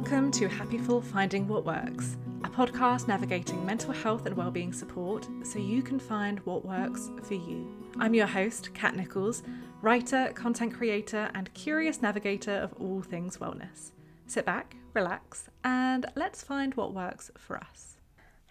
Welcome to Happiful Finding What Works, a podcast navigating mental health and wellbeing support so you can find what works for you. I'm your host, Kat Nicholls, writer, content creator, and curious navigator of all things wellness. Sit back, relax, and let's find what works for us.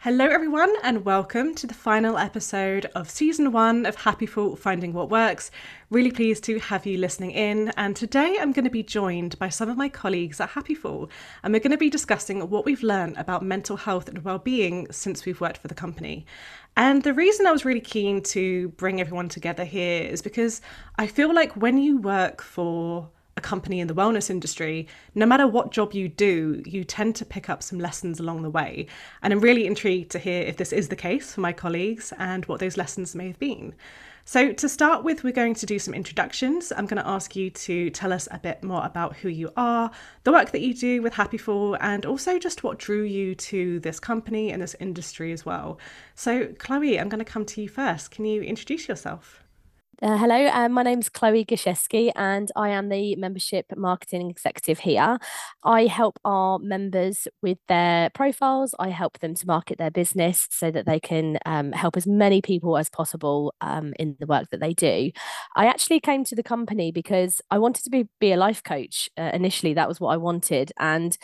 Hello, everyone, and welcome to the final episode of season one of Happiful Finding What Works. Really pleased to have you listening in. And today I'm going to be joined by some of my colleagues at Happiful, and we're going to be discussing what we've learned about mental health and well-being since we've worked for the company. And the reason I was really keen to bring everyone together here is because I feel like when you work for a company in the wellness industry, no matter what job you do, you tend to pick up some lessons along the way. And I'm really intrigued to hear if this is the case for my colleagues and what those lessons may have been. So, to start with, we're going to do some introductions. I'm going to ask you to tell us a bit more about who you are, the work that you do with Happiful, and also just what drew you to this company and this industry as well. So, Chloe, I'm going to come to you first. Can you introduce yourself? Uh, hello, um, my name is Chloe Gaszewski and I am the membership marketing executive here. I help our members with their profiles. I help them to market their business so that they can um, help as many people as possible um, in the work that they do. I actually came to the company because I wanted to be, be a life coach uh, initially. That was what I wanted. And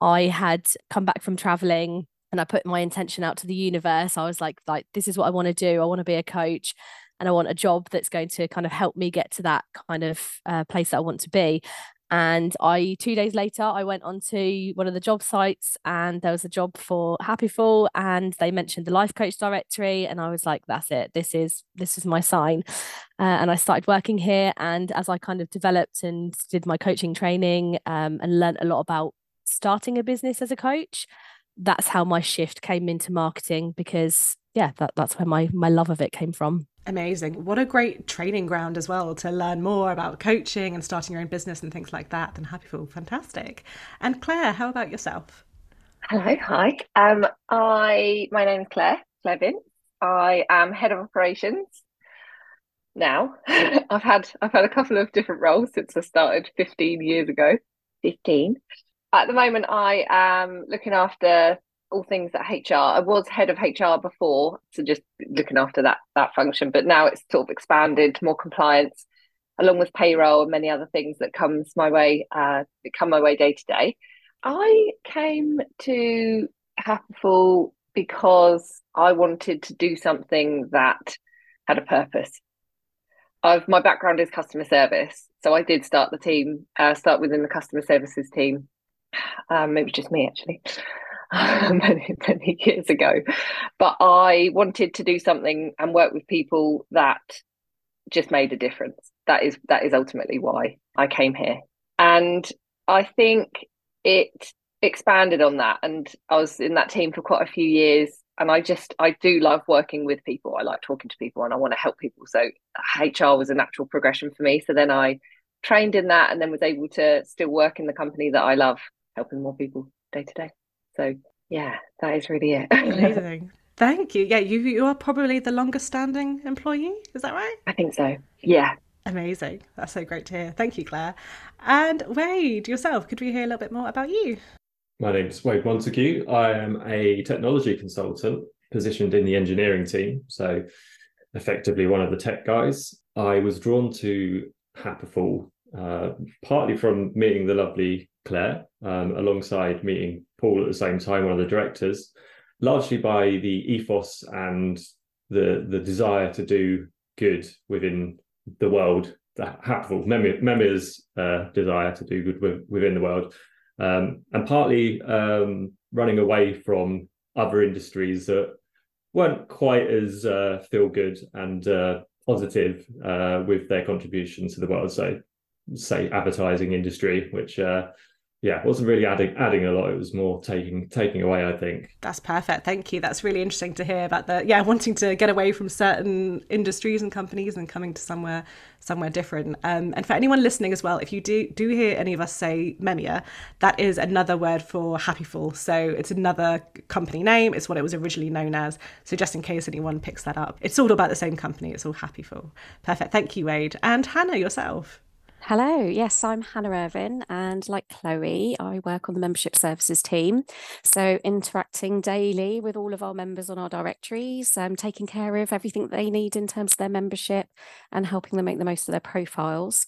I had come back from traveling and I put my intention out to the universe. I was like, like, this is what I want to do. I want to be a coach and I want a job that's going to kind of help me get to that kind of uh, place that I want to be. And I, two days later, I went onto one of the job sites and there was a job for Happy Happiful and they mentioned the life coach directory. And I was like, that's it. This is, this is my sign. Uh, and I started working here. And as I kind of developed and did my coaching training um, and learned a lot about starting a business as a coach, that's how my shift came into marketing because yeah, that, that's where my, my love of it came from. Amazing. What a great training ground as well to learn more about coaching and starting your own business and things like that than Happiful. Fantastic. And Claire, how about yourself? Hello, hi. Um, I my name's Claire, Claire Vince. I am head of operations now. I've had I've had a couple of different roles since I started 15 years ago. 15. At the moment I am looking after all things at HR. I was head of HR before, so just looking after that that function, but now it's sort of expanded more compliance, along with payroll and many other things that comes my way, uh, come my way day to day. I came to Happiful because I wanted to do something that had a purpose. I've my background is customer service, so I did start the team, uh, start within the customer services team. Um, was just me actually. many, many years ago. But I wanted to do something and work with people that just made a difference. That is that is ultimately why I came here. And I think it expanded on that. And I was in that team for quite a few years. And I just I do love working with people. I like talking to people and I want to help people. So HR was a natural progression for me. So then I trained in that and then was able to still work in the company that I love, helping more people day to day. So yeah, that is really it. Amazing. Thank you. Yeah, you you are probably the longest standing employee. Is that right? I think so. Yeah. Amazing. That's so great to hear. Thank you, Claire. And Wade, yourself, could we hear a little bit more about you? My name's Wade Montague. I am a technology consultant positioned in the engineering team. So effectively one of the tech guys. I was drawn to Happiful uh, partly from meeting the lovely Claire, um, alongside meeting Paul at the same time, one of the directors, largely by the ethos and the the desire to do good within the world, the Happiful Member's uh, desire to do good with, within the world, um, and partly um, running away from other industries that weren't quite as uh, feel good and uh, positive uh, with their contribution to the world. So, say advertising industry, which uh, yeah, wasn't really adding adding a lot. It was more taking taking away. I think that's perfect. Thank you. That's really interesting to hear about the yeah wanting to get away from certain industries and companies and coming to somewhere somewhere different. Um, and for anyone listening as well, if you do do hear any of us say Memiah, that is another word for Happiful. So it's another company name. It's what it was originally known as. So just in case anyone picks that up, it's all about the same company. It's all Happiful. Perfect. Thank you, Wade and Hannah yourself. Hello, yes, I'm Hannah Irvin, and like Chloe, I work on the membership services team. So, interacting daily with all of our members on our directories, um, taking care of everything they need in terms of their membership and helping them make the most of their profiles.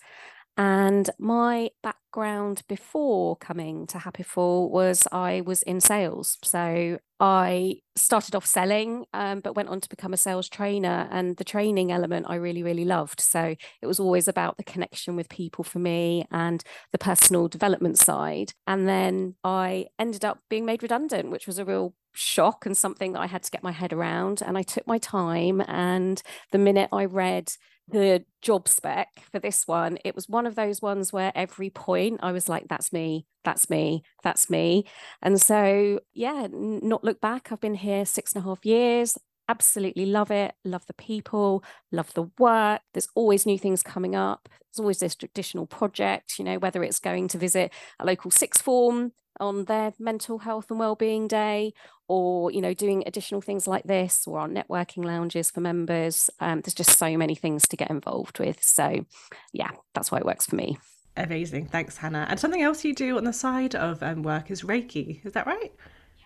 And my background before coming to Happiful was I was in sales. So I started off selling, um, but went on to become a sales trainer. And the training element I really, really loved. So it was always about the connection with people for me and the personal development side. And then I ended up being made redundant, which was a real shock and something that I had to get my head around. And I took my time. And the minute I read the job spec for this one, it was one of those ones where every point I was like, that's me, that's me, that's me. And so, yeah, not look back. I've been here six and a half years. Absolutely love it. Love the people, love the work. There's always new things coming up. There's always this additional project, you know, whether it's going to visit a local sixth form on their mental health and well-being day or you know doing additional things like this or on networking lounges for members. Um, there's just so many things to get involved with. So yeah that's why it works for me. Amazing. Thanks hannah. And something else you do on the side of um, work is reiki. Is that right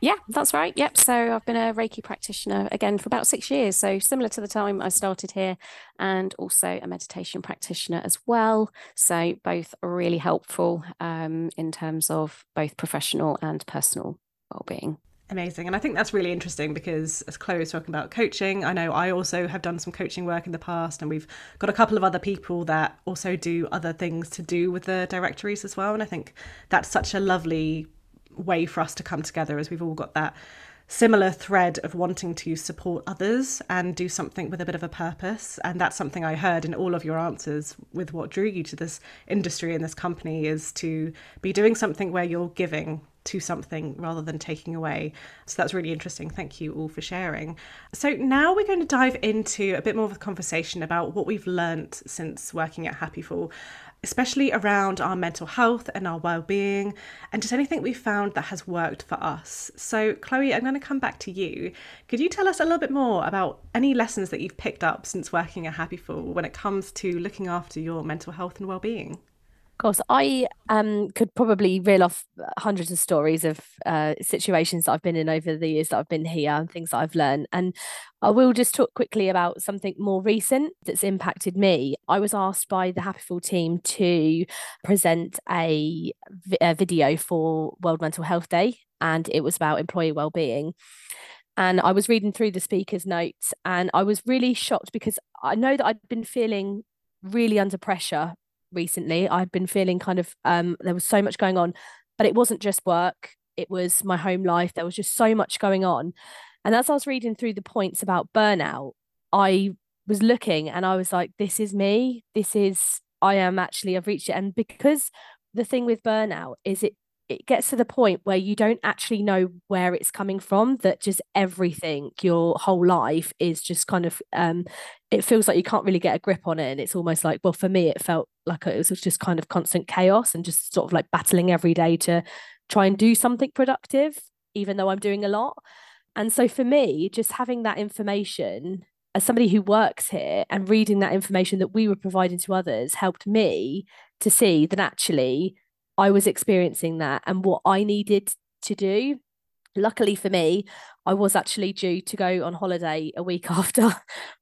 yeah, that's right. Yep. So I've been a Reiki practitioner again for about six years. So similar to the time I started here, and also a meditation practitioner as well. So both really helpful um, in terms of both professional and personal well-being. Amazing. And I think that's really interesting because as Chloe was talking about coaching, I know I also have done some coaching work in the past and we've got a couple of other people that also do other things to do with the directories as well. And I think that's such a lovely way for us to come together as we've all got that similar thread of wanting to support others and do something with a bit of a purpose and that's something i heard in all of your answers with what drew you to this industry and this company is to be doing something where you're giving to something rather than taking away. So that's really interesting. Thank you all for sharing. So now we're going to dive into a bit more of a conversation about what we've learnt since working at Happiful especially around our mental health and our well-being and just anything we've found that has worked for us. So Chloe, I'm going to come back to you. Could you tell us a little bit more about any lessons that you've picked up since working at Happy Happiful when it comes to looking after your mental health and well-being? Of course, I um, could probably reel off hundreds of stories of uh, situations that I've been in over the years that I've been here and things that I've learned. And I will just talk quickly about something more recent that's impacted me. I was asked by the Happyful team to present a, a video for World Mental Health Day, and it was about employee well-being and I was reading through the speaker's notes and I was really shocked because I know that I'd been feeling really under pressure recently. I'd been feeling kind of um, there was so much going on, but it wasn't just work. It was my home life. There was just so much going on. And as I was reading through the points about burnout, I was looking and I was like, this is me. This is, I am actually, I've reached it. And because the thing with burnout is it it gets to the point where you don't actually know where it's coming from that just everything your whole life is just kind of um it feels like you can't really get a grip on it. And it's almost like well for me it felt like it was just kind of constant chaos and just sort of like battling every day to try and do something productive even though I'm doing a lot. And so for me just having that information as somebody who works here and reading that information that we were providing to others helped me to see that actually I was experiencing that and what I needed to do. Luckily for me, I was actually due to go on holiday a week after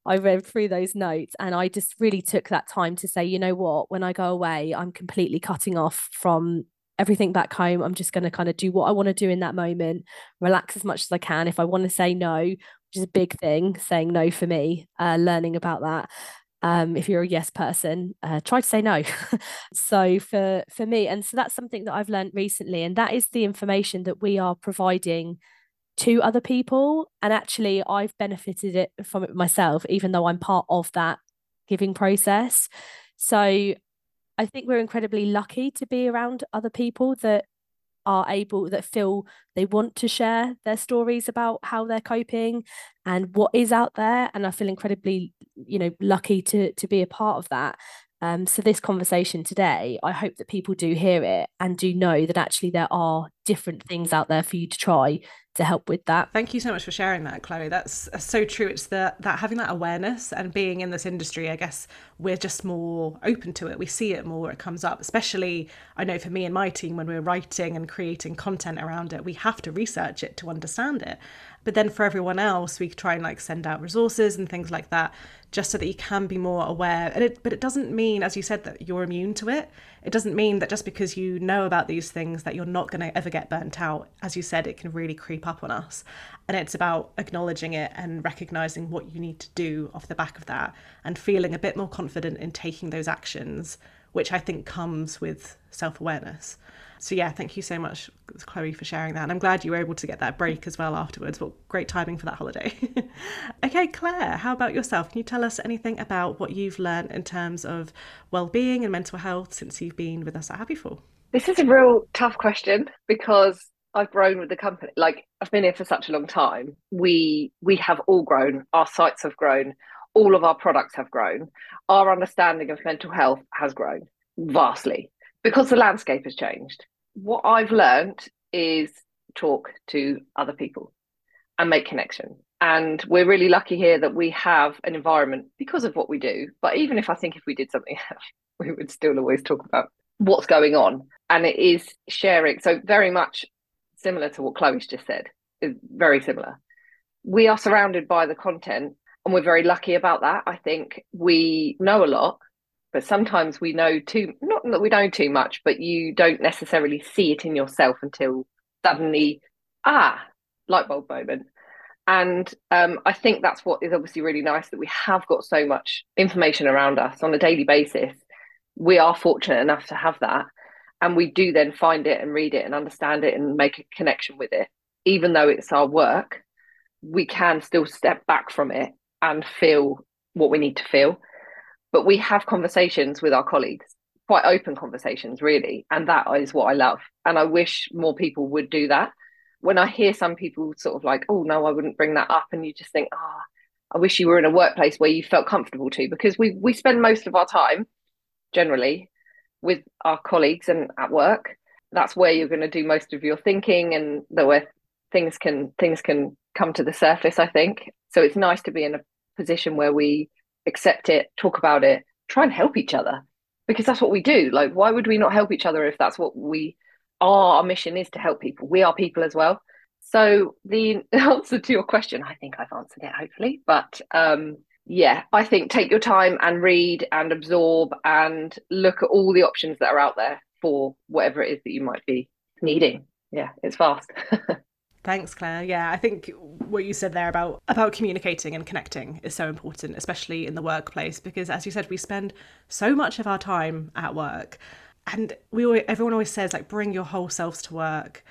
I read through those notes. And I just really took that time to say, you know what, when I go away, I'm completely cutting off from everything back home. I'm just going to kind of do what I want to do in that moment, relax as much as I can. If I want to say no, which is a big thing, saying no for me, uh, learning about that um, if you're a yes person uh, try to say no. So for for me and so that's something that i've learned recently and that is the information that we are providing to other people and actually i've benefited it from it myself even though i'm part of that giving process. So i think we're incredibly lucky to be around other people that are able that feel they want to share their stories about how they're coping and what is out there. And i feel incredibly you know lucky to to be a part of that. Um, so this conversation today i hope that people do hear it and do know that actually there are different things out there for you to try to help with that. Thank you so much for sharing that, Chloe. That's so true. It's the that having that awareness and being in this industry, I guess we're just more open to it. We see it more, it comes up. Especially I know for me and my team when we're writing and creating content around it, we have to research it to understand it. But then for everyone else, we try and like send out resources and things like that just so that you can be more aware. And it, but it doesn't mean, as you said, that you're immune to it. It doesn't mean that just because you know about these things that you're not going to ever get burnt out. As you said, it can really creep up on us. And it's about acknowledging it and recognizing what you need to do off the back of that and feeling a bit more confident in taking those actions, which I think comes with self awareness. So yeah, thank you so much, Chloe, for sharing that. And I'm glad you were able to get that break as well afterwards. What great timing for that holiday. okay, Claire, how about yourself? Can you tell us anything about what you've learned in terms of well-being and mental health since you've been with us at Happy Happiful? This is a real tough question because I've grown with the company. Like I've been here for such a long time. We we have all grown. Our sites have grown. All of our products have grown. Our understanding of mental health has grown vastly because the landscape has changed what I've learned is talk to other people and make connection. And we're really lucky here that we have an environment because of what we do. But even if I think if we did something else, we would still always talk about what's going on. And it is sharing. So, very much similar to what Chloe's just said, is very similar. We are surrounded by the content, and we're very lucky about that. I think we know a lot, but sometimes we know too not that we know too much but you don't necessarily see it in yourself until suddenly ah light bulb moment. And um, i think that's what is obviously really nice that we have got so much information around us on a daily basis. We are fortunate enough to have that and we do then find it and read it and understand it and make a connection with it. Even though it's our work we can still step back from it and feel what we need to feel but we have conversations with our colleagues quite open conversations really and that is what i love and i wish more people would do that. When i hear some people sort of like oh no i wouldn't bring that up and you just think ah oh, i wish you were in a workplace where you felt comfortable to because we we spend most of our time generally with our colleagues and at work. That's where you're going to do most of your thinking and the where things can things can come to the surface i think. So it's nice to be in a position where we accept it, talk about it, try and help each other because that's what we do. Like, why would we not help each other if that's what we are? Our mission is to help people. We are people as well. So the answer to your question, I think I've answered it hopefully, but um, yeah, I think take your time and read and absorb and look at all the options that are out there for whatever it is that you might be needing. Yeah, it's fast. Thanks, Claire. Yeah, I think what you said there about about communicating and connecting is so important, especially in the workplace, because as you said, we spend so much of our time at work, and we always, everyone always says like bring your whole selves to work,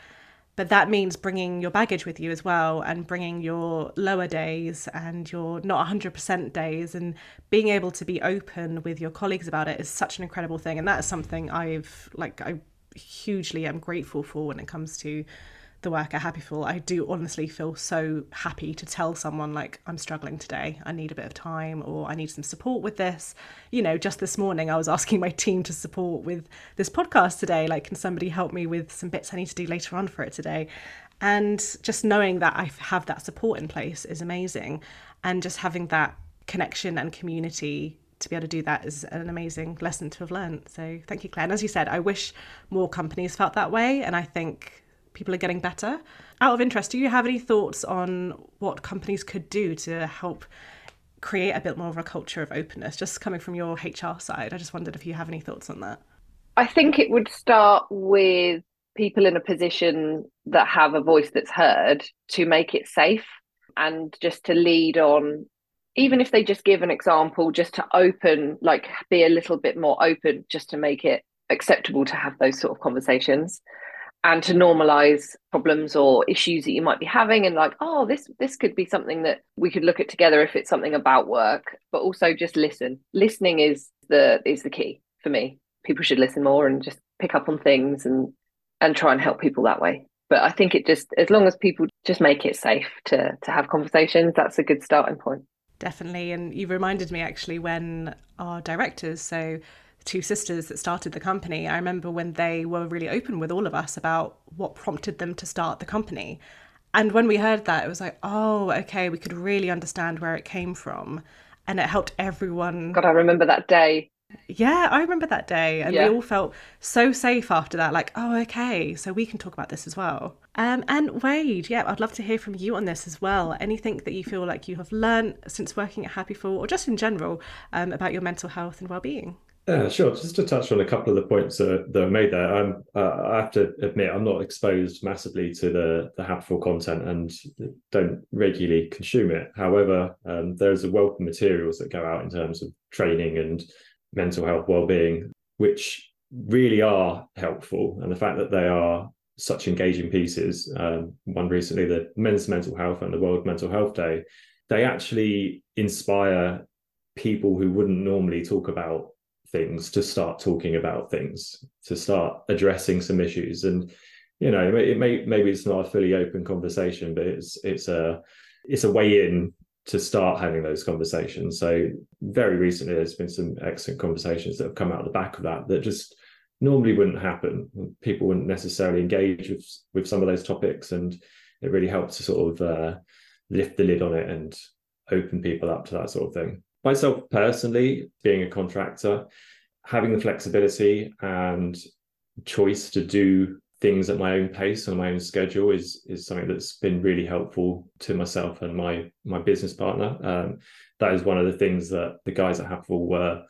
but that means bringing your baggage with you as well, and bringing your lower days and your not 100% days, and being able to be open with your colleagues about it is such an incredible thing, and that is something I've like I hugely am grateful for when it comes to the work at Happiful, I do honestly feel so happy to tell someone like I'm struggling today. I need a bit of time or I need some support with this. You know, just this morning I was asking my team to support with this podcast today. Like, can somebody help me with some bits I need to do later on for it today? And just knowing that I have that support in place is amazing. And just having that connection and community to be able to do that is an amazing lesson to have learned. So thank you, Claire. And as you said, I wish more companies felt that way. And I think people are getting better. Out of interest, do you have any thoughts on what companies could do to help create a bit more of a culture of openness? Just coming from your HR side, I just wondered if you have any thoughts on that. I think it would start with people in a position that have a voice that's heard to make it safe and just to lead on even if they just give an example just to open like be a little bit more open just to make it acceptable to have those sort of conversations and to normalize problems or issues that you might be having and like oh this this could be something that we could look at together if it's something about work. But also just listen. Listening is the is the key for me. People should listen more and just pick up on things and and try and help people that way. But i think it just as long as people just make it safe to to have conversations that's a good starting point. Definitely. And you reminded me actually when our directors so two sisters that started the company, I remember when they were really open with all of us about what prompted them to start the company. And when we heard that, it was like, oh, okay, we could really understand where it came from. And it helped everyone. God, I remember that day. Yeah, I remember that day. And Yeah. we all felt so safe after that. Like, oh, okay, so we can talk about this as well. Um, and Wade, yeah, I'd love to hear from you on this as well. Anything that you feel like you have learned since working at Happiful or just in general um, about your mental health and well-being? Yeah, sure. Just to touch on a couple of the points that were made there, uh, I have to admit I'm not exposed massively to the the Happiful content and don't regularly consume it. However, um, there's a wealth of materials that go out in terms of training and mental health well-being, which really are helpful. And the fact that they are such engaging pieces, um, one recently, the Men's Mental Health and the World Mental Health Day, they actually inspire people who wouldn't normally talk about things to start talking about things to start addressing some issues. And you know it may, maybe it's not a fully open conversation but it's it's a it's a way in to start having those conversations. So very recently there's been some excellent conversations that have come out of the back of that that just normally wouldn't happen. People wouldn't necessarily engage with with some of those topics and it really helps to sort of uh, lift the lid on it and open people up to that sort of thing myself personally, being a contractor, having the flexibility and choice to do things at my own pace on my own schedule is is something that's been really helpful to myself and my my business partner. Um, that is one of the things that the guys at Happiful were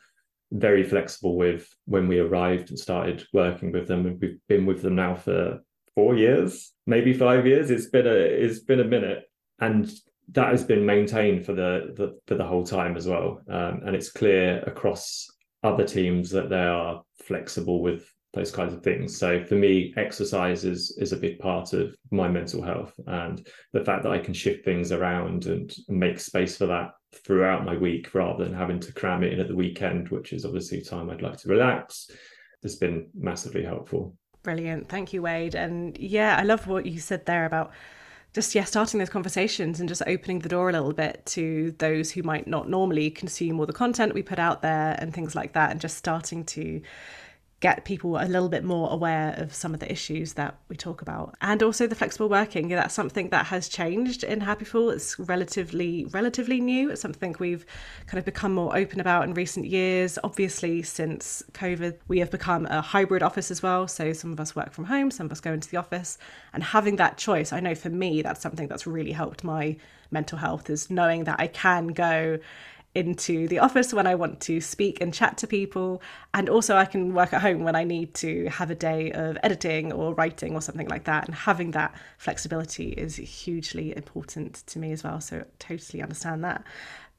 very flexible with when we arrived and started working with them. We've been with them now for four years, maybe five years. It's been a it's been a minute, and that has been maintained for the, the for the whole time as well. Um, and it's clear across other teams that they are flexible with those kinds of things. So for me, exercise is is a big part of my mental health, and the fact that I can shift things around and make space for that throughout my week rather than having to cram it in at the weekend, which is obviously time I'd like to relax, has been massively helpful. Brilliant. Thank you, Wade. And yeah, I love what you said there about just yeah starting those conversations and just opening the door a little bit to those who might not normally consume all the content we put out there and things like that and just starting to get people a little bit more aware of some of the issues that we talk about. And also the flexible working. That's something that has changed in Happiful it's relatively relatively new. It's something we've kind of become more open about in recent years. Obviously since covid we have become a hybrid office as well. So some of us work from home some of us go into the office. And having that choice i know for me that's something that's really helped my mental health is knowing that i can go into the office when I want to speak and chat to people. And also, I can work at home when I need to have a day of editing or writing or something like that. And having that flexibility is hugely important to me as well. So, totally understand that.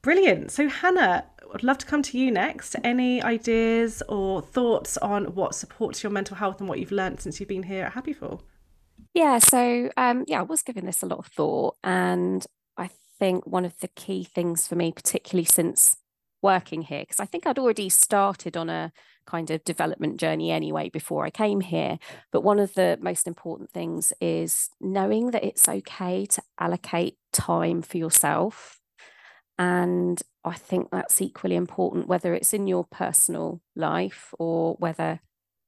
Brilliant. So, Hannah, I'd love to come to you next. Any ideas or thoughts on what supports your mental health and what you've learned since you've been here at Happiful? Yeah, so um, yeah, I was giving this a lot of thought, and I think one of the key things for me, particularly since working here, because I think I'd already started on a kind of development journey anyway before I came here. But one of the most important things is knowing that it's okay to allocate time for yourself. And I think that's equally important, whether it's in your personal life or whether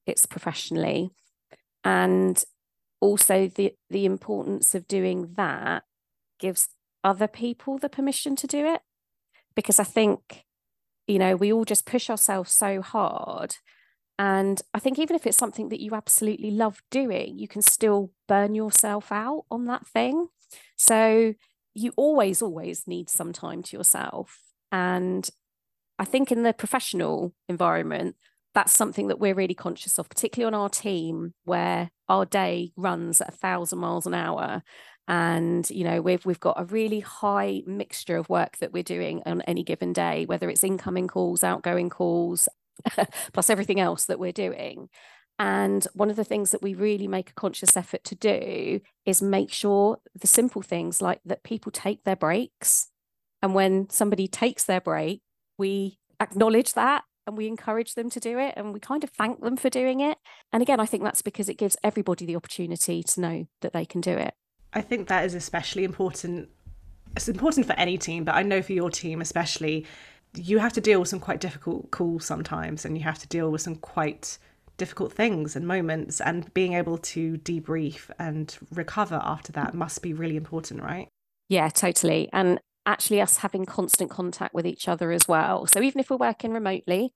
it's professionally. And also the the importance of doing that gives other people the permission to do it. Because i think you know we all just push ourselves so hard. And i think even if it's something that you absolutely love doing you can still burn yourself out on that thing. So you always always need some time to yourself. And i think in the professional environment that's something that we're really conscious of, particularly on our team where our day runs at a thousand miles an hour. And you know we've we've got a really high mixture of work that we're doing on any given day, whether it's incoming calls, outgoing calls, plus everything else that we're doing. And one of the things that we really make a conscious effort to do is make sure the simple things like that people take their breaks. And when somebody takes their break, we acknowledge that and we encourage them to do it and we kind of thank them for doing it. And again, I think that's because it gives everybody the opportunity to know that they can do it. I think that is especially important. It's important for any team, but I know for your team especially, you have to deal with some quite difficult calls sometimes and you have to deal with some quite difficult things and moments and being able to debrief and recover after that must be really important right yeah totally and actually us having constant contact with each other as well so even if we're working remotely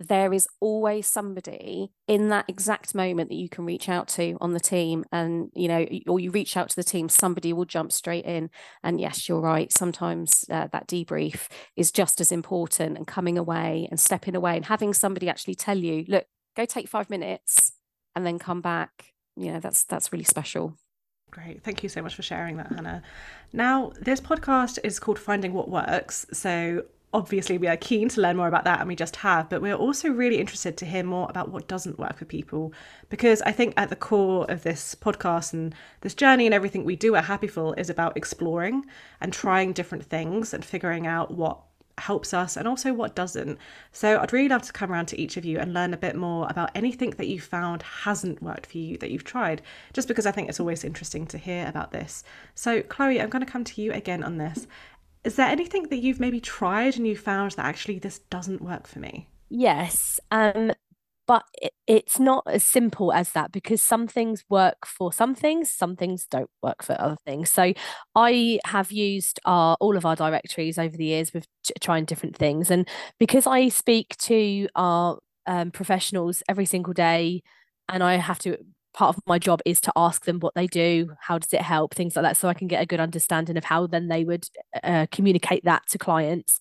there is always somebody in that exact moment that you can reach out to on the team and you know or you reach out to the team somebody will jump straight in and yes you're right sometimes uh, that debrief is just as important and coming away and stepping away and having somebody actually tell you look go take 5 minutes and then come back you know that's that's really special Great. Thank you so much for sharing that, Hannah. Now, this podcast is called Finding What Works. So, obviously we are keen to learn more about that and we just have but we're also really interested to hear more about what doesn't work for people. Because i think at the core of this podcast and this journey and everything we do at Happiful is about exploring and trying different things and figuring out what helps us and also what doesn't. So i'd really love to come around to each of you and learn a bit more about anything that you found hasn't worked for you that you've tried just because i think it's always interesting to hear about this. So chloe i'm going to come to you again on this is there anything that you've maybe tried and you found that actually this doesn't work for me? Yes. Um, but it, it's not as simple as that because some things work for some things, some things don't work for other things. So I have used our all of our directories over the years with trying different things, and because I speak to our um, professionals every single day, and I have to part of my job is to ask them what they do how does it help things like that so i can get a good understanding of how then they would uh, communicate that to clients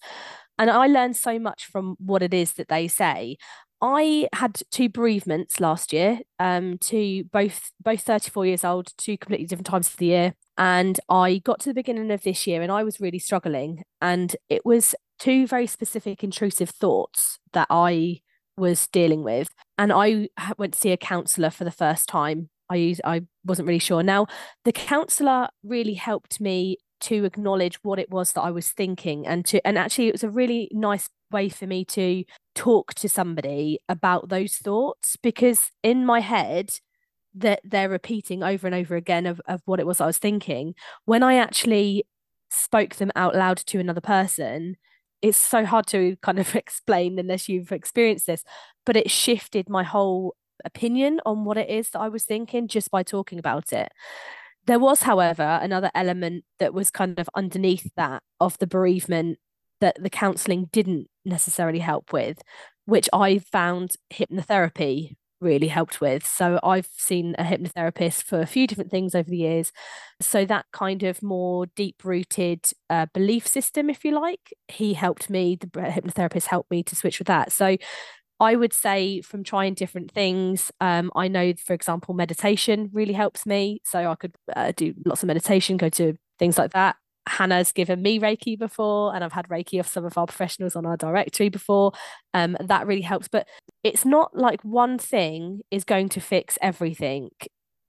and i learned so much from what it is that they say I had two bereavements last year, um, to both both 34 years old, two completely different times of the year. And I got to the beginning of this year and I was really struggling. And it was two very specific intrusive thoughts that I was dealing with. And I went to see a counsellor for the first time. I used, I wasn't really sure. Now, the counsellor really helped me to acknowledge what it was that I was thinking and to and actually it was a really nice way for me to talk to somebody about those thoughts because in my head that they're repeating over and over again of, of what it was I was thinking when I actually spoke them out loud to another person it's so hard to kind of explain unless you've experienced this but it shifted my whole opinion on what it is that I was thinking just by talking about it. There was however another element that was kind of underneath that of the bereavement that the counseling didn't necessarily help with which I found hypnotherapy really helped with. So I've seen a hypnotherapist for a few different things over the years. So that kind of more deep rooted uh, belief system, if you like, he helped me, the hypnotherapist helped me to switch with that. So I would say from trying different things, um, I know, for example, meditation really helps me. So I could uh, do lots of meditation, go to things like that. Hannah's given me Reiki before, and I've had Reiki of some of our professionals on our directory before. Um, that really helps. But it's not like one thing is going to fix everything.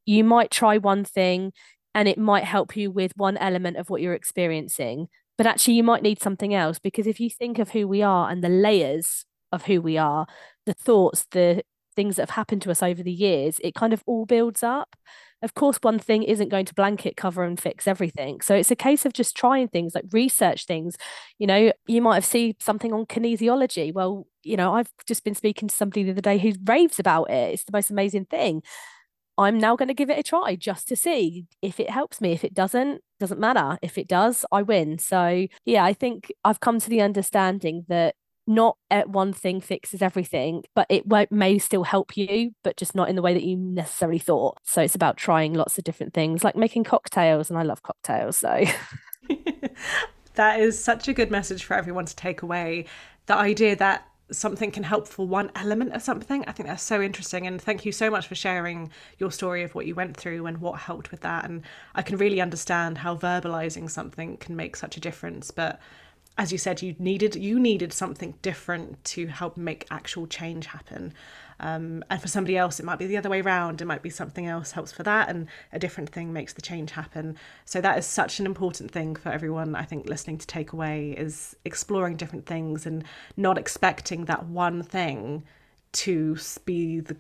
You might try one thing and it might help you with one element of what you're experiencing, but actually, you might need something else because if you think of who we are and the layers of who we are, the thoughts, the things that have happened to us over the years, it kind of all builds up of course one thing isn't going to blanket cover and fix everything. So it's a case of just trying things like research things. You know you might have seen something on kinesiology. Well you know i've just been speaking to somebody the other day who raves about it. It's the most amazing thing. I'm now going to give it a try just to see if it helps me. If it doesn't doesn't matter. If it does i win. So yeah i think i've come to the understanding that not at one thing fixes everything, but it may still help you, but just not in the way that you necessarily thought. So it's about trying lots of different things, like making cocktails, and I love cocktails. So that is such a good message for everyone to take away. The idea that something can help for one element of something. I think that's so interesting. And thank you so much for sharing your story of what you went through and what helped with that. And I can really understand how verbalizing something can make such a difference. But as you said, you needed you needed something different to help make actual change happen. Um, and for somebody else, it might be the other way around. It might be something else helps for that, and a different thing makes the change happen. So that is such an important thing for everyone. I think listening to take away is exploring different things and not expecting that one thing to be the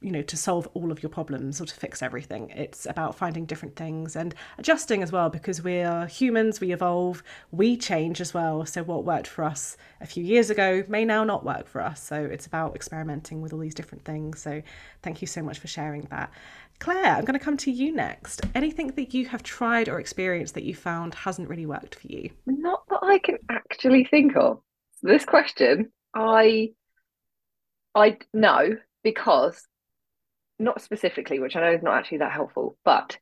you know to solve all of your problems or to fix everything. It's about finding different things and adjusting as well because we are humans we evolve we change as well. So what worked for us a few years ago may now not work for us. So it's about experimenting with all these different things. So thank you so much for sharing that. Claire i'm going to come to you next. Anything that you have tried or experienced that you found hasn't really worked for you? Not that i can actually think of. This question i i know because not specifically, which I know is not actually that helpful, but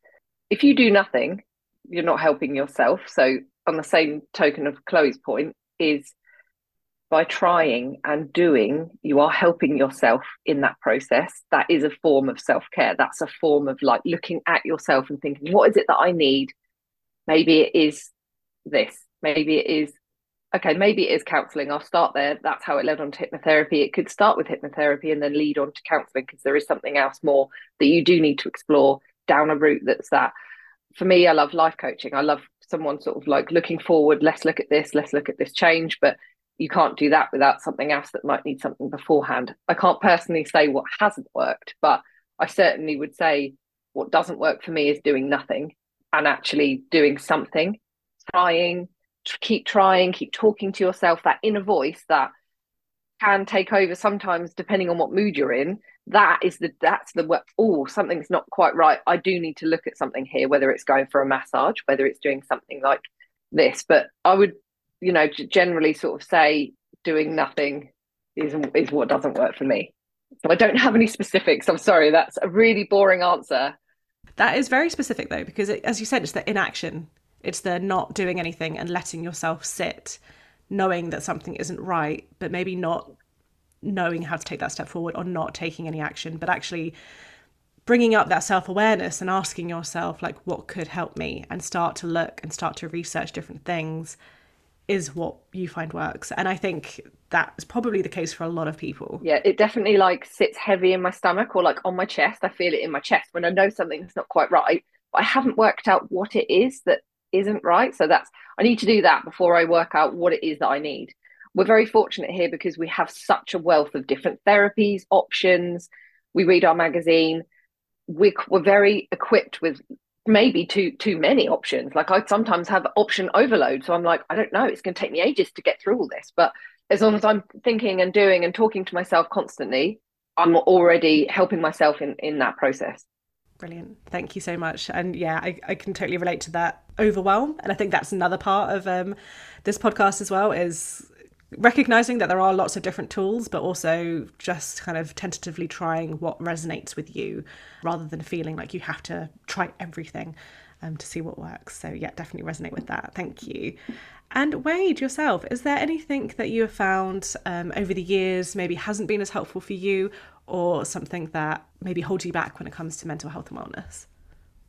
if you do nothing, you're not helping yourself. So, on the same token of Chloe's point, is by trying and doing, you are helping yourself in that process. That is a form of self care. That's a form of like looking at yourself and thinking, what is it that I need? Maybe it is this. Maybe it is okay, maybe it is counselling. I'll start there. That's how it led on to hypnotherapy. It could start with hypnotherapy and then lead on to counselling because there is something else more that you do need to explore down a route that's that. For me, I love life coaching. I love someone sort of like looking forward, let's look at this, let's look at this change. But you can't do that without something else that might need something beforehand. I can't personally say what hasn't worked, but I certainly would say what doesn't work for me is doing nothing and actually doing something, trying, keep trying, keep talking to yourself, that inner voice that can take over sometimes depending on what mood you're in. That is the that's the oh something's not quite right. I do need to look at something here whether it's going for a massage whether it's doing something like this. But i would you know generally sort of say doing nothing is is what doesn't work for me. So i don't have any specifics. I'm sorry. That's a really boring answer. That is very specific though because it, as you said it's the inaction it's the not doing anything and letting yourself sit, knowing that something isn't right, but maybe not knowing how to take that step forward or not taking any action, but actually bringing up that self awareness and asking yourself, like, what could help me? And start to look and start to research different things is what you find works. And I think that's probably the case for a lot of people. Yeah, it definitely like sits heavy in my stomach or like on my chest. I feel it in my chest when I know something's not quite right. But I haven't worked out what it is that isn't right. So that's I need to do that before I work out what it is that I need. We're very fortunate here because we have such a wealth of different therapies, options. We read our magazine. We, we're very equipped with maybe too too many options. Like I sometimes have option overload, so I'm like, I don't know, it's going to take me ages to get through all this. But as long as I'm thinking and doing and talking to myself constantly, I'm already helping myself in in that process. Brilliant. Thank you so much. And yeah, I, I can totally relate to that overwhelm. And I think that's another part of um, this podcast as well is recognizing that there are lots of different tools, but also just kind of tentatively trying what resonates with you rather than feeling like you have to try everything um, to see what works. So yeah, definitely resonate with that. Thank you. And Wade, yourself, is there anything that you have found um, over the years maybe hasn't been as helpful for you or something that maybe holds you back when it comes to mental health and wellness?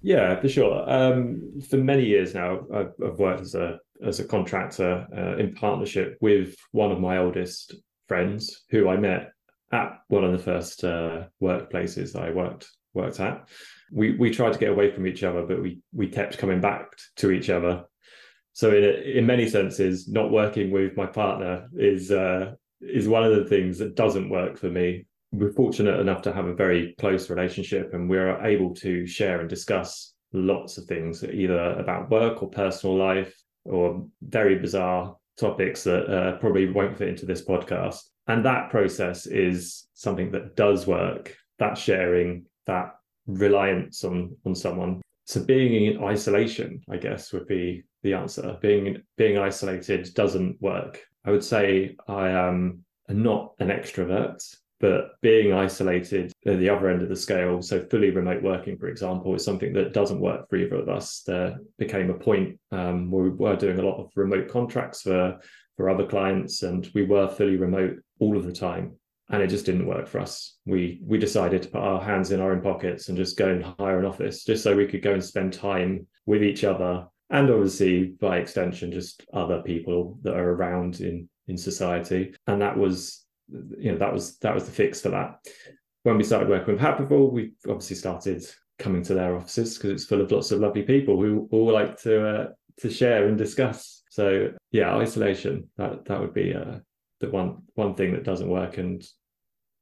Yeah, for sure. Um, for many years now, I've, I've, worked as a as a contractor uh, in partnership with one of my oldest friends, who I met at one of the first uh, workplaces I worked worked at. We we tried to get away from each other, but we we kept coming back to each other. So in in many senses, not working with my partner is uh, is one of the things that doesn't work for me. We're fortunate enough to have a very close relationship and we're able to share and discuss lots of things either about work or personal life or very bizarre topics that uh, probably won't fit into this podcast. And that process is something that does work that sharing that reliance on on someone so being in isolation i guess would be the answer. Being being isolated doesn't work. I would say i am not an extrovert but being isolated at the other end of the scale, so fully remote working, for example, is something that doesn't work for either of us. There became a point um, where we were doing a lot of remote contracts for for other clients, and we were fully remote all of the time, and it just didn't work for us. We we decided to put our hands in our own pockets and just go and hire an office, just so we could go and spend time with each other, and obviously by extension, just other people that are around in in society, and that was you know that was that was the fix for that. When we started working with Happiful, we obviously started coming to their offices because it's full of lots of lovely people who all like to uh, to share and discuss. So yeah, isolation that that would be uh, the one one thing that doesn't work, and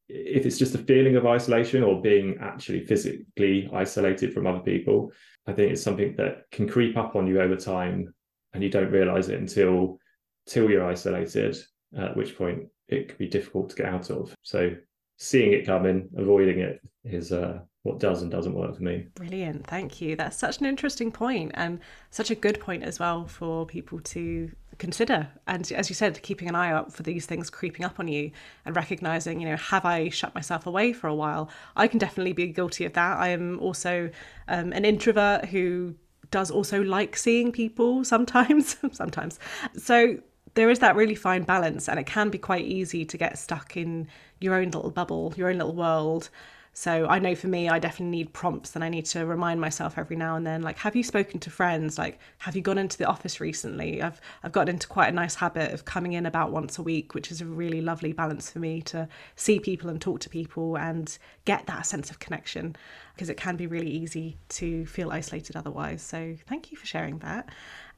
if it's just a feeling of isolation or being actually physically isolated from other people, I think it's something that can creep up on you over time and you don't realize it until till you're isolated, at which point it can be difficult to get out of. So seeing it coming, avoiding it is uh, what does and doesn't work for me. Brilliant. Thank you. That's such an interesting point and such a good point as well for people to consider. And as you said, keeping an eye out for these things creeping up on you and recognizing, you know, have I shut myself away for a while? I can definitely be guilty of that. I am also um, an introvert who does also like seeing people sometimes, sometimes. So there is that really fine balance, and it can be quite easy to get stuck in your own little bubble, your own little world. So I know for me, I definitely need prompts and I need to remind myself every now and then, like, have you spoken to friends? Like, have you gone into the office recently? I've I've gotten into quite a nice habit of coming in about once a week, which is a really lovely balance for me to see people and talk to people and get that sense of connection because it can be really easy to feel isolated otherwise. So thank you for sharing that.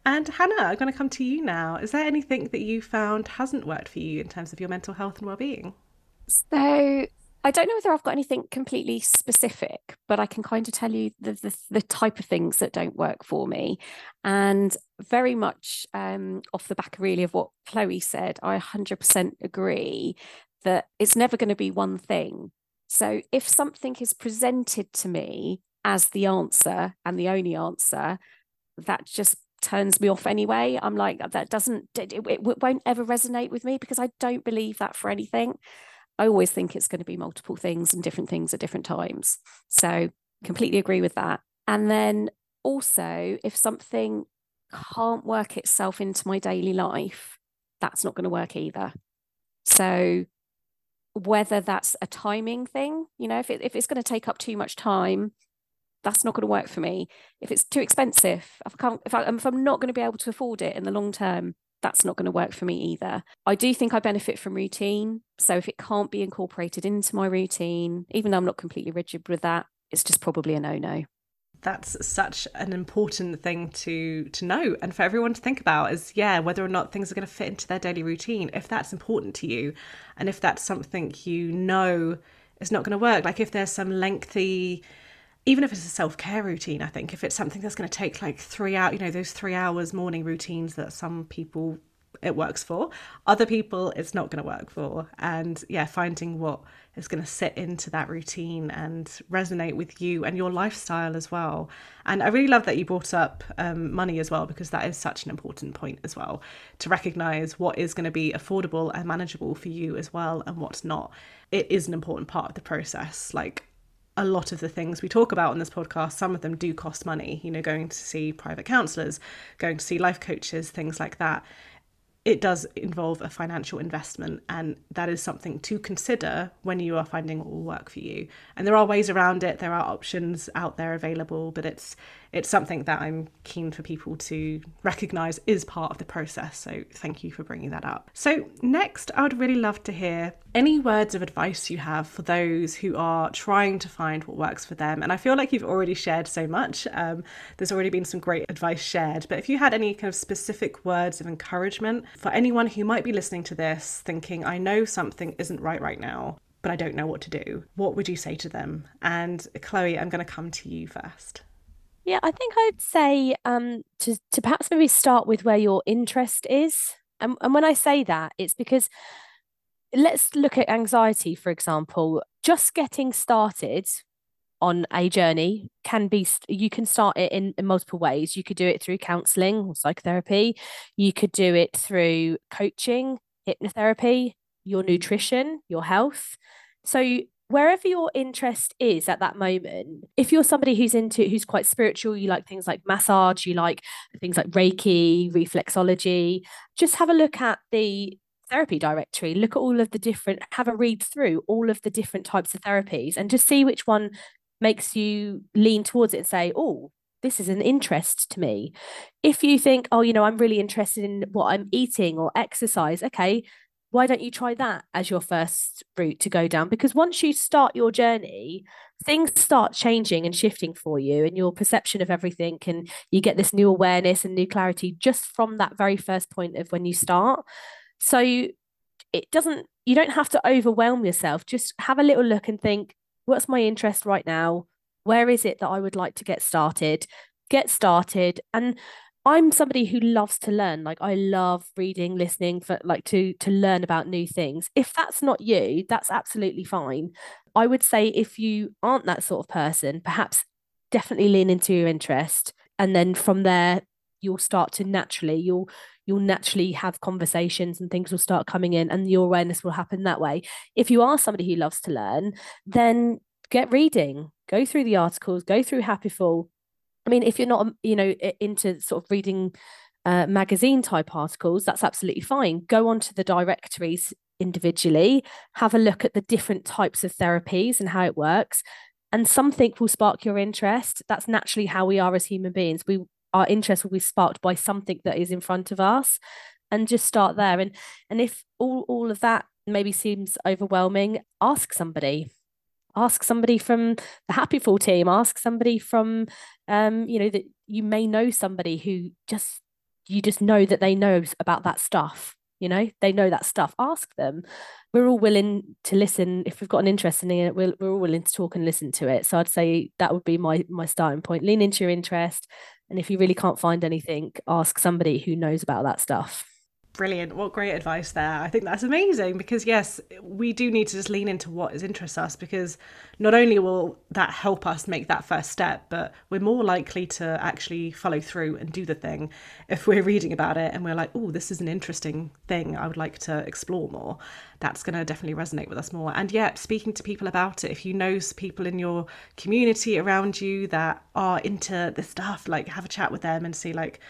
And Hannah, I'm going to come to you now. Is there anything that you found hasn't worked for you in terms of your mental health and well-being? So I don't know whether I've got anything completely specific, but I can kind of tell you the the, the type of things that don't work for me, and very much um, off the back really of what Chloe said, I 100% agree that it's never going to be one thing. So if something is presented to me as the answer and the only answer, that just turns me off anyway. I'm like that doesn't it, it won't ever resonate with me because I don't believe that for anything. I always think it's going to be multiple things and different things at different times. So completely agree with that. And then also, if something can't work itself into my daily life, that's not going to work either. So whether that's a timing thing, you know, if it, if it's going to take up too much time, that's not going to work for me. If it's too expensive, if I can't, if, I, if I'm not going to be able to afford it in the long term, that's not going to work for me either. I do think I benefit from routine. So if it can't be incorporated into my routine, even though I'm not completely rigid with that, it's just probably a no no. That's such an important thing to to know and for everyone to think about is yeah, whether or not things are going to fit into their daily routine. If that's important to you and if that's something you know is not going to work, like if there's some lengthy even if it's a self-care routine i think if it's something that's going to take like three out you know those three hours morning routines that some people it works for other people it's not going to work for. And yeah finding what is going to sit into that routine and resonate with you and your lifestyle as well. And i really love that you brought up um, money as well because that is such an important point as well to recognize what is going to be affordable and manageable for you as well and what's not. It is an important part of the process. Like a lot of the things we talk about on this podcast, some of them do cost money, you know, going to see private counselors, going to see life coaches, things like that. It does involve a financial investment and that is something to consider when you are finding what will work for you. And there are ways around it. There are options out there available but it's it's something that i'm keen for people to recognize is part of the process so thank you for bringing that up so next i would really love to hear any words of advice you have for those who are trying to find what works for them and i feel like you've already shared so much um, there's already been some great advice shared but if you had any kind of specific words of encouragement for anyone who might be listening to this thinking, I know something isn't right right now, but I don't know what to do, what would you say to them? And Chloe, I'm going to come to you first. Yeah, I think I'd say um, to, to perhaps maybe start with where your interest is. And, and when I say that, it's because let's look at anxiety, for example. Just getting started on a journey can be you can start it in, in multiple ways you could do it through counseling or psychotherapy you could do it through coaching hypnotherapy your nutrition your health so wherever your interest is at that moment if you're somebody who's into who's quite spiritual you like things like massage you like things like reiki reflexology just have a look at the therapy directory look at all of the different have a read through all of the different types of therapies and just see which one makes you lean towards it and say, oh, this is an interest to me. If you think, oh, you know, I'm really interested in what I'm eating or exercise, okay, why don't you try that as your first route to go down? Because once you start your journey, things start changing and shifting for you and your perception of everything, and you get this new awareness and new clarity just from that very first point of when you start. So it doesn't you don't have to overwhelm yourself just have a little look and think what's my interest right now where is it that i would like to get started get started and i'm somebody who loves to learn like i love reading listening for like to to learn about new things. If that's not you that's absolutely fine. I would say if you aren't that sort of person perhaps definitely lean into your interest and then from there you'll start to naturally you'll you'll naturally have conversations and things will start coming in and your awareness will happen that way. If you are somebody who loves to learn then get reading. Go through the articles go through Happy Happiful i mean if you're not you know into sort of reading uh, magazine type articles that's absolutely fine. Go onto the directories individually have a look at the different types of therapies and how it works and something will spark your interest. That's naturally how we are as human beings. We our interest will be sparked by something that is in front of us and just start there. And and if all all of that maybe seems overwhelming ask somebody ask somebody from the Happy Happiful team ask somebody from um you know that you may know somebody who just you just know that they know about that stuff you know? They know that stuff. Ask them. We're all willing to listen. If we've got an interest in it we're, we're all willing to talk and listen to it. So i'd say that would be my my starting point. Lean into your interest. And if you really can't find anything ask somebody who knows about that stuff Brilliant. What great advice there. I think that's amazing because, yes, we do need to just lean into what is interests us because not only will that help us make that first step, but we're more likely to actually follow through and do the thing if we're reading about it and we're like, oh, this is an interesting thing. I would like to explore more. That's going to definitely resonate with us more. And yet, speaking to people about it, if you know people in your community around you that are into this stuff, like have a chat with them and see, like,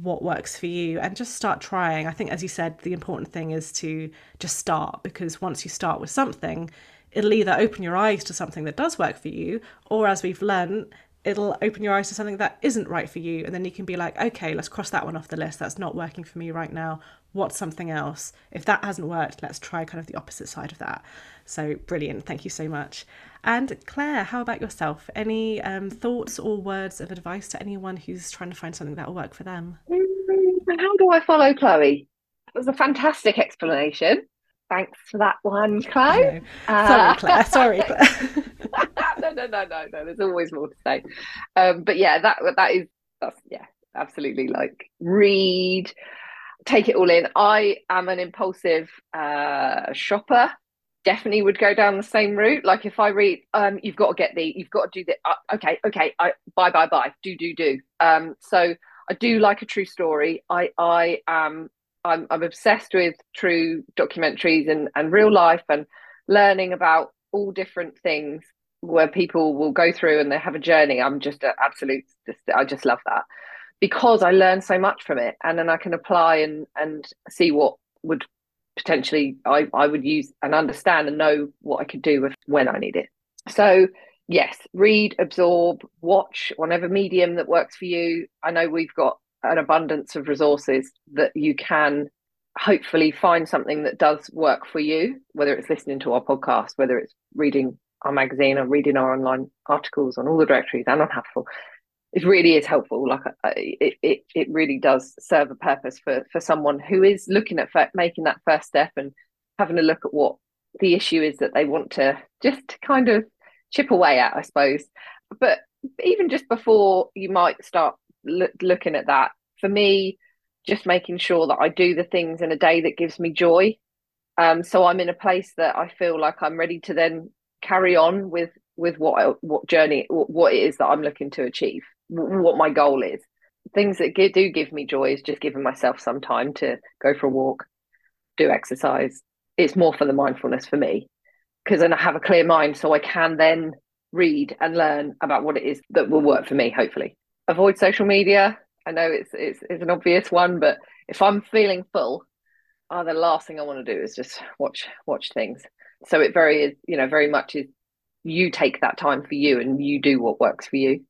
what works for you and just start trying. I think, as you said, the important thing is to just start because once you start with something, it'll either open your eyes to something that does work for you, or as we've learned, it'll open your eyes to something that isn't right for you. And then you can be like, okay, let's cross that one off the list. That's not working for me right now. What's something else? If that hasn't worked, let's try kind of the opposite side of that. So brilliant. Thank you so much. And Claire, how about yourself? Any um, thoughts or words of advice to anyone who's trying to find something that will work for them? Mm, how do I follow Chloe? It was a fantastic explanation. Thanks for that one, Chloe. Uh, sorry, Claire. Sorry, Claire. no, no, no, no, no. There's always more to say. Um, but yeah, that that is that's yeah, absolutely. Like read, take it all in. I am an impulsive uh, shopper definitely would go down the same route. Like if I read, um, you've got to get the, you've got to do the, uh, okay, okay, I, bye, bye, bye, do, do, do. Um, so I do like a true story. I, I am, I'm, I'm obsessed with true documentaries and, and real life and learning about all different things where people will go through and they have a journey. I'm just an absolute, just, I just love that because I learn so much from it and then I can apply and, and see what would potentially I, I would use and understand and know what I could do with when I need it. So yes, read, absorb, watch, whatever medium that works for you. I know we've got an abundance of resources that you can hopefully find something that does work for you, whether it's listening to our podcast, whether it's reading our magazine or reading our online articles on all the directories and on Happiful it really is helpful. Like it, it, it really does serve a purpose for for someone who is looking at making that first step and having a look at what the issue is that they want to just kind of chip away at, I suppose. But even just before you might start looking at that, for me, just making sure that I do the things in a day that gives me joy. Um, so I'm in a place that I feel like I'm ready to then carry on with with what what journey what it is that I'm looking to achieve what my goal is. Things that do give me joy is just giving myself some time to go for a walk, do exercise. It's more for the mindfulness for me because then I have a clear mind so I can then read and learn about what it is that will work for me, hopefully. Avoid social media. I know it's it's, it's an obvious one, but if I'm feeling full, oh, the last thing I want to do is just watch watch things. So it very you know very much is you take that time for you and you do what works for you.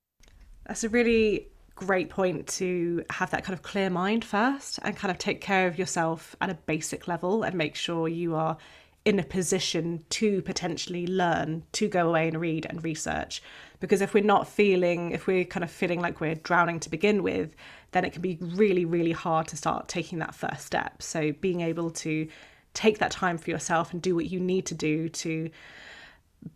That's a really great point to have that kind of clear mind first and kind of take care of yourself at a basic level and make sure you are in a position to potentially learn to go away and read and research. Because if we're not feeling if we're kind of feeling like we're drowning to begin with then it can be really really hard to start taking that first step. So being able to take that time for yourself and do what you need to do to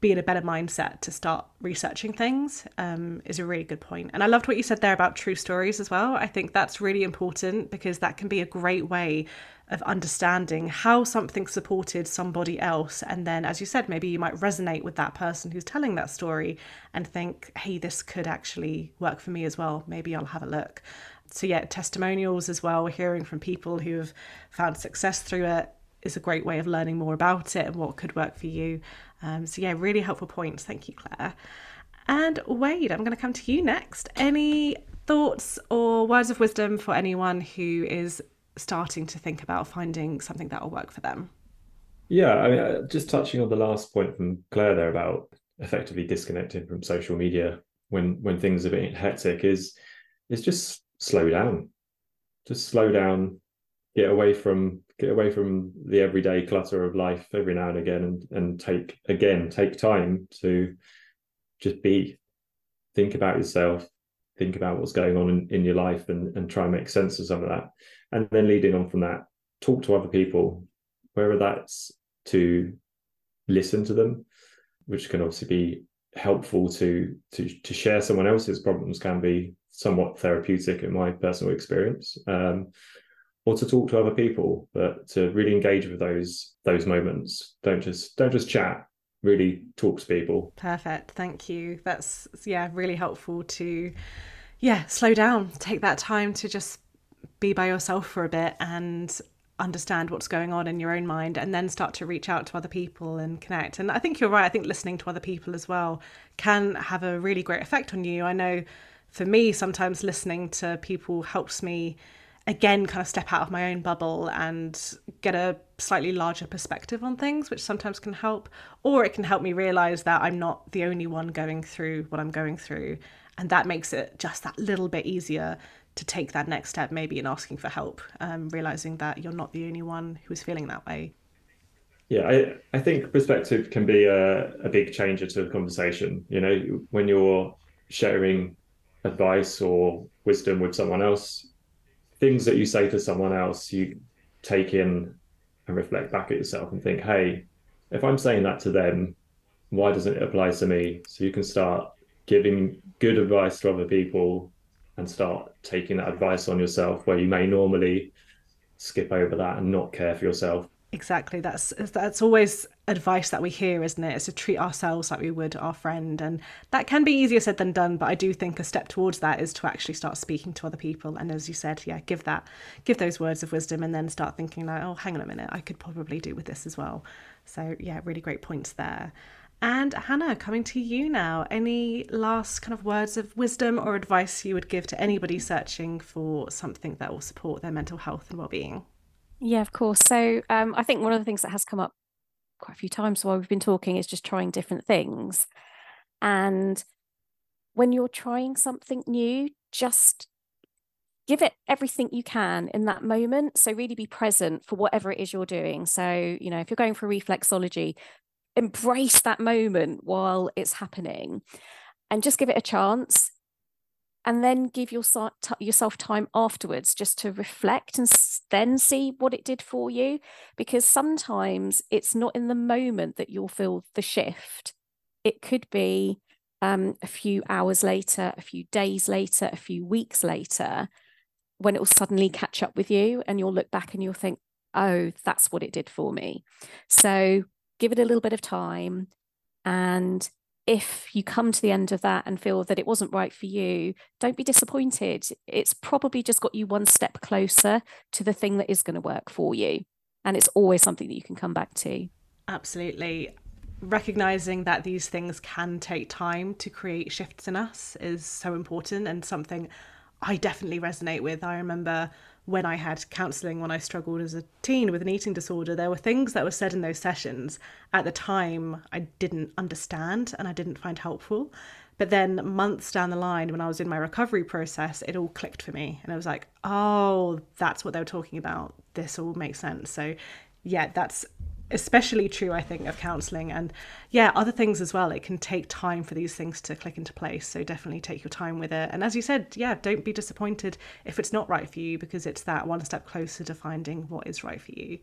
be in a better mindset to start researching things um, is a really good point. And I loved what you said there about true stories as well. I think that's really important because that can be a great way of understanding how something supported somebody else. And then, as you said, maybe you might resonate with that person who's telling that story and think, hey, this could actually work for me as well. Maybe I'll have a look. So, yeah, testimonials as well, hearing from people who have found success through it is a great way of learning more about it and what could work for you. Um, so, yeah, really helpful points. Thank you, Claire. And Wade, I'm going to come to you next. Any thoughts or words of wisdom for anyone who is starting to think about finding something that will work for them? Yeah, I mean, uh, just touching on the last point from Claire there about effectively disconnecting from social media when when things are bit hectic is is just slow down, just slow down, get away from get away from the everyday clutter of life every now and again, and and take again take time to just be, think about yourself, think about what's going on in, in your life, and and try and make sense of some of that. And then leading on from that talk to other people whether that's to listen to them which can obviously be helpful to to to share someone else's problems can be somewhat therapeutic in my personal experience. Um, or to talk to other people but to really engage with those those moments don't just don't just chat really talk to people perfect thank you that's yeah really helpful to yeah slow down take that time to just be by yourself for a bit and understand what's going on in your own mind and then start to reach out to other people and connect. And I think you're right. I think listening to other people as well can have a really great effect on you. I know for me, sometimes listening to people helps me again kind of step out of my own bubble and get a slightly larger perspective on things, which sometimes can help. Or it can help me realize that I'm not the only one going through what I'm going through. And that makes it just that little bit easier to take that next step, maybe in asking for help, um, realizing that you're not the only one who is feeling that way. Yeah, I, I think perspective can be a, a big changer to a conversation. You know, when you're sharing advice or wisdom with someone else, things that you say to someone else, you take in and reflect back at yourself and think, hey, if I'm saying that to them, why doesn't it apply to me? So you can start giving good advice to other people and start taking that advice on yourself where you may normally skip over that and not care for yourself exactly that's that's always advice that we hear isn't it's to treat ourselves like we would our friend and that can be easier said than done but i do think a step towards that is to actually start speaking to other people and as you said yeah give that give those words of wisdom and then start thinking like oh hang on a minute i could probably do with this as well so yeah really great points there and Hannah, coming to you now. Any last kind of words of wisdom or advice you would give to anybody searching for something that will support their mental health and well-being? Yeah, of course. So um, I think one of the things that has come up quite a few times while we've been talking is just trying different things. And when you're trying something new, just give it everything you can in that moment. So really be present for whatever it is you're doing. So, you know, if you're going for reflexology, embrace that moment while it's happening and just give it a chance and then give yourself time afterwards just to reflect and then see what it did for you because sometimes it's not in the moment that you'll feel the shift it could be um, a few hours later a few days later a few weeks later when it will suddenly catch up with you and you'll look back and you'll think oh that's what it did for me so give it a little bit of time. And if you come to the end of that and feel that it wasn't right for you, don't be disappointed. It's probably just got you one step closer to the thing that is going to work for you. And it's always something that you can come back to. Absolutely. Recognizing that these things can take time to create shifts in us is so important and something I definitely resonate with. I remember when I had counselling when I struggled as a teen with an eating disorder, there were things that were said in those sessions at the time I didn't understand and I didn't find helpful. But then months down the line, when I was in my recovery process, it all clicked for me. And I was like, oh, that's what they were talking about. This all makes sense. So, yeah, that's especially true i think of counseling and yeah other things as well it can take time for these things to click into place so definitely take your time with it and as you said yeah don't be disappointed if it's not right for you because it's that one step closer to finding what is right for you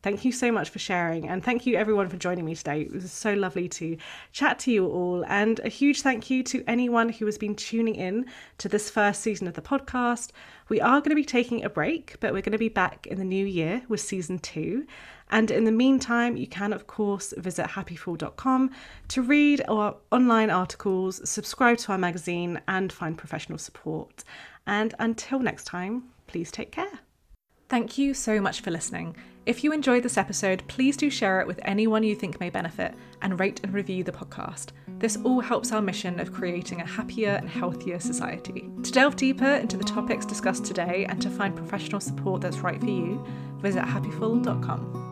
Thank you so much for sharing, and thank you everyone for joining me today. It was so lovely to chat to you all, and a huge thank you to anyone who has been tuning in to this first season of the podcast. We are going to be taking a break, but we're going to be back in the new year with season two. And in the meantime, you can, of course, visit Happiful.com to read our online articles, subscribe to our magazine, and find professional support. And until next time, please take care. Thank you so much for listening. If you enjoyed this episode, please do share it with anyone you think may benefit and rate and review the podcast. This all helps our mission of creating a happier and healthier society. To delve deeper into the topics discussed today and to find professional support that's right for you, visit Happiful.com.